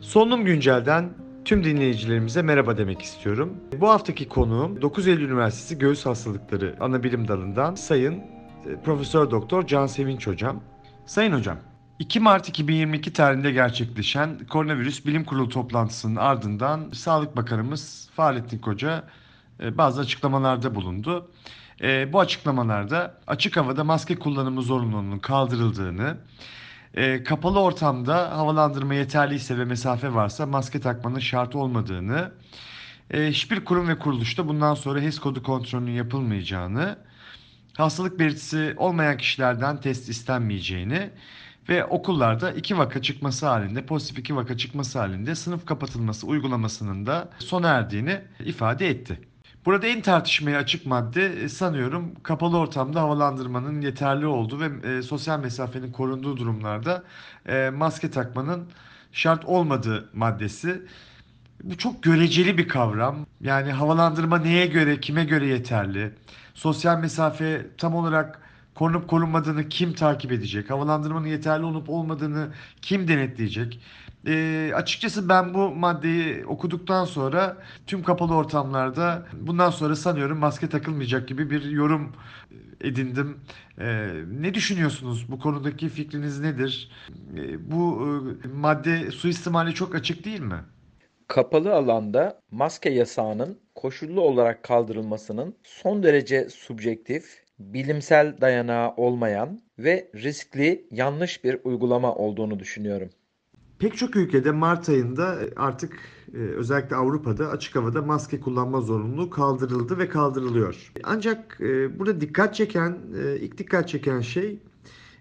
Solunum Güncel'den tüm dinleyicilerimize merhaba demek istiyorum. Bu haftaki konuğum 9 Eylül Üniversitesi Göğüs Hastalıkları Anabilim Dalı'ndan Sayın e, Profesör Doktor Can Sevinç Hocam. Sayın Hocam, 2 Mart 2022 tarihinde gerçekleşen Koronavirüs Bilim Kurulu toplantısının ardından Sağlık Bakanımız Fahrettin Koca e, bazı açıklamalarda bulundu. E, Bu açıklamalarda açık havada maske kullanımı zorunluluğunun kaldırıldığını, e, kapalı ortamda havalandırma yeterliyse ve mesafe varsa maske takmanın şart olmadığını, e, hiçbir kurum ve kuruluşta bundan sonra HES kodu kontrolünün yapılmayacağını, hastalık belirtisi olmayan kişilerden test istenmeyeceğini ve okullarda iki vaka çıkması halinde, pozitif iki vaka çıkması halinde sınıf kapatılması uygulamasının da sona erdiğini ifade etti. Burada en tartışmaya açık madde e, sanıyorum kapalı ortamda havalandırmanın yeterli olduğu ve e, sosyal mesafenin korunduğu durumlarda e, maske takmanın şart olmadığı maddesi. Bu çok göreceli bir kavram. Yani havalandırma neye göre, kime göre yeterli? Sosyal mesafe tam olarak korunup korunmadığını kim takip edecek? Havalandırmanın yeterli olup olmadığını kim denetleyecek? Ee, açıkçası ben bu maddeyi okuduktan sonra tüm kapalı ortamlarda bundan sonra sanıyorum maske takılmayacak gibi bir yorum edindim. Ee, ne düşünüyorsunuz? Bu konudaki fikriniz nedir? Ee, bu e, madde suistimali çok açık değil mi? Kapalı alanda maske yasağının koşullu olarak kaldırılmasının son derece subjektif, bilimsel dayanağı olmayan ve riskli yanlış bir uygulama olduğunu düşünüyorum. Pek çok ülkede Mart ayında artık e, özellikle Avrupa'da açık havada maske kullanma zorunluluğu kaldırıldı ve kaldırılıyor. Ancak e, burada dikkat çeken, e, ilk dikkat çeken şey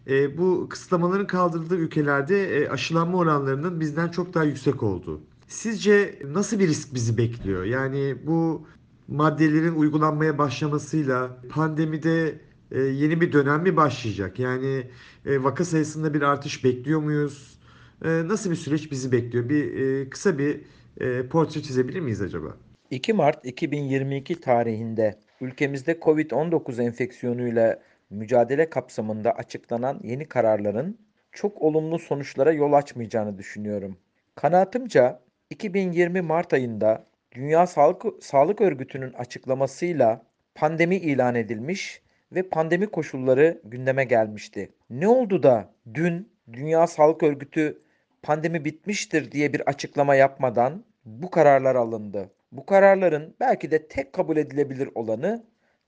e, bu kısıtlamaların kaldırıldığı ülkelerde e, aşılanma oranlarının bizden çok daha yüksek olduğu. Sizce nasıl bir risk bizi bekliyor? Yani bu maddelerin uygulanmaya başlamasıyla pandemide e, yeni bir dönem mi başlayacak? Yani e, vaka sayısında bir artış bekliyor muyuz? E, nasıl bir süreç bizi bekliyor? Bir e, kısa bir e, portre çizebilir miyiz acaba? 2 Mart 2022 tarihinde ülkemizde COVID-19 enfeksiyonuyla mücadele kapsamında açıklanan yeni kararların çok olumlu sonuçlara yol açmayacağını düşünüyorum. Kanaatimce 2020 Mart ayında Dünya Sağlık, Sağlık Örgütü'nün açıklamasıyla pandemi ilan edilmiş ve pandemi koşulları gündeme gelmişti. Ne oldu da dün Dünya Sağlık Örgütü pandemi bitmiştir diye bir açıklama yapmadan bu kararlar alındı. Bu kararların belki de tek kabul edilebilir olanı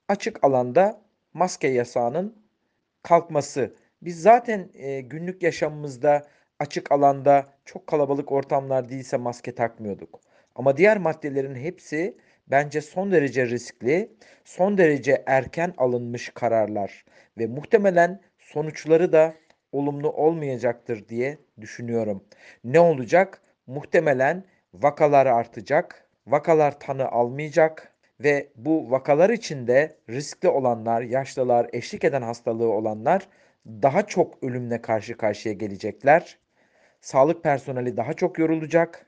açık alanda maske yasağının kalkması. Biz zaten e, günlük yaşamımızda açık alanda çok kalabalık ortamlar değilse maske takmıyorduk. Ama diğer maddelerin hepsi bence son derece riskli, son derece erken alınmış kararlar ve muhtemelen sonuçları da olumlu olmayacaktır diye düşünüyorum. Ne olacak? Muhtemelen vakalar artacak, vakalar tanı almayacak ve bu vakalar içinde riskli olanlar, yaşlılar, eşlik eden hastalığı olanlar daha çok ölümle karşı karşıya gelecekler. Sağlık personeli daha çok yorulacak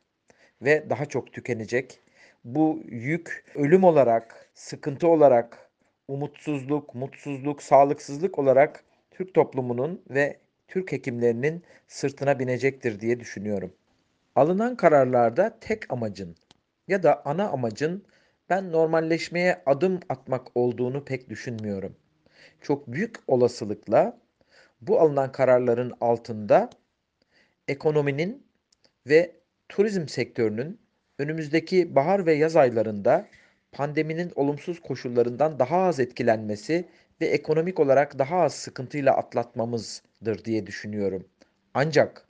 ve daha çok tükenecek. Bu yük ölüm olarak, sıkıntı olarak, umutsuzluk, mutsuzluk, sağlıksızlık olarak Türk toplumunun ve Türk hekimlerinin sırtına binecektir diye düşünüyorum. Alınan kararlarda tek amacın ya da ana amacın ben normalleşmeye adım atmak olduğunu pek düşünmüyorum. Çok büyük olasılıkla bu alınan kararların altında ekonominin ve turizm sektörünün önümüzdeki bahar ve yaz aylarında pandeminin olumsuz koşullarından daha az etkilenmesi ve ekonomik olarak daha az sıkıntıyla atlatmamızdır diye düşünüyorum. Ancak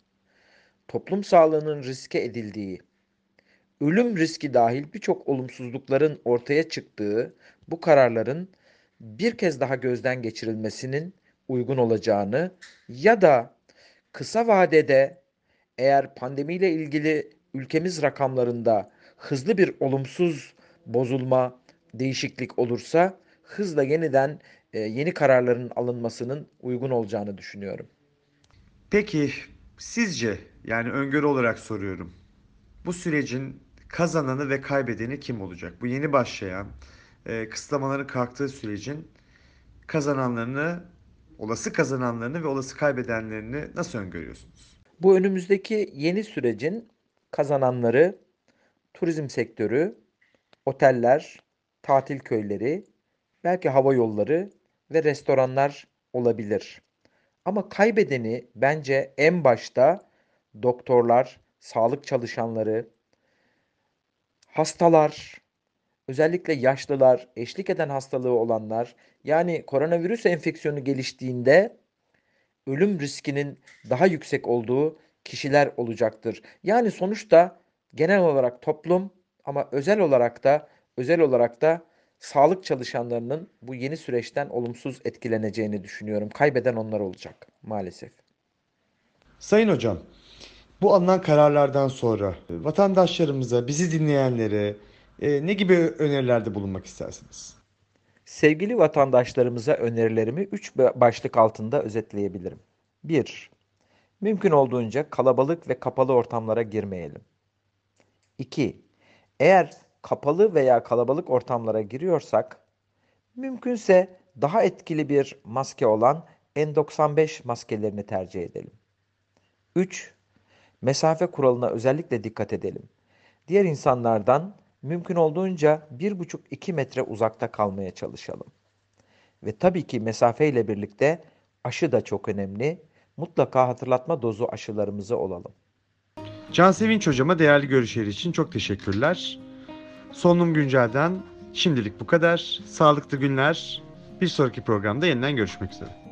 toplum sağlığının riske edildiği, ölüm riski dahil birçok olumsuzlukların ortaya çıktığı bu kararların bir kez daha gözden geçirilmesinin uygun olacağını ya da kısa vadede eğer pandemiyle ilgili ülkemiz rakamlarında hızlı bir olumsuz bozulma, değişiklik olursa hızla yeniden e, yeni kararların alınmasının uygun olacağını düşünüyorum. Peki sizce yani öngörü olarak soruyorum. Bu sürecin kazananı ve kaybedeni kim olacak? Bu yeni başlayan e, kısıtlamaların kalktığı sürecin kazananlarını, olası kazananlarını ve olası kaybedenlerini nasıl öngörüyorsunuz? Bu önümüzdeki yeni sürecin kazananları turizm sektörü, oteller, tatil köyleri, belki hava yolları ve restoranlar olabilir. Ama kaybedeni bence en başta doktorlar, sağlık çalışanları, hastalar, özellikle yaşlılar, eşlik eden hastalığı olanlar, yani koronavirüs enfeksiyonu geliştiğinde ölüm riskinin daha yüksek olduğu kişiler olacaktır. Yani sonuçta genel olarak toplum ama özel olarak da özel olarak da sağlık çalışanlarının bu yeni süreçten olumsuz etkileneceğini düşünüyorum. Kaybeden onlar olacak maalesef. Sayın hocam, bu alınan kararlardan sonra e, vatandaşlarımıza, bizi dinleyenlere e, ne gibi önerilerde bulunmak istersiniz? Sevgili vatandaşlarımıza önerilerimi 3 başlık altında özetleyebilirim. 1. Mümkün olduğunca kalabalık ve kapalı ortamlara girmeyelim. 2. Eğer kapalı veya kalabalık ortamlara giriyorsak, mümkünse daha etkili bir maske olan N95 maskelerini tercih edelim. 3. Mesafe kuralına özellikle dikkat edelim. Diğer insanlardan mümkün olduğunca 1,5-2 metre uzakta kalmaya çalışalım. Ve tabii ki mesafe ile birlikte aşı da çok önemli. Mutlaka hatırlatma dozu aşılarımızı olalım. Can Sevinç hocama değerli görüşleri için çok teşekkürler. Solunum Güncel'den şimdilik bu kadar. Sağlıklı günler. Bir sonraki programda yeniden görüşmek üzere.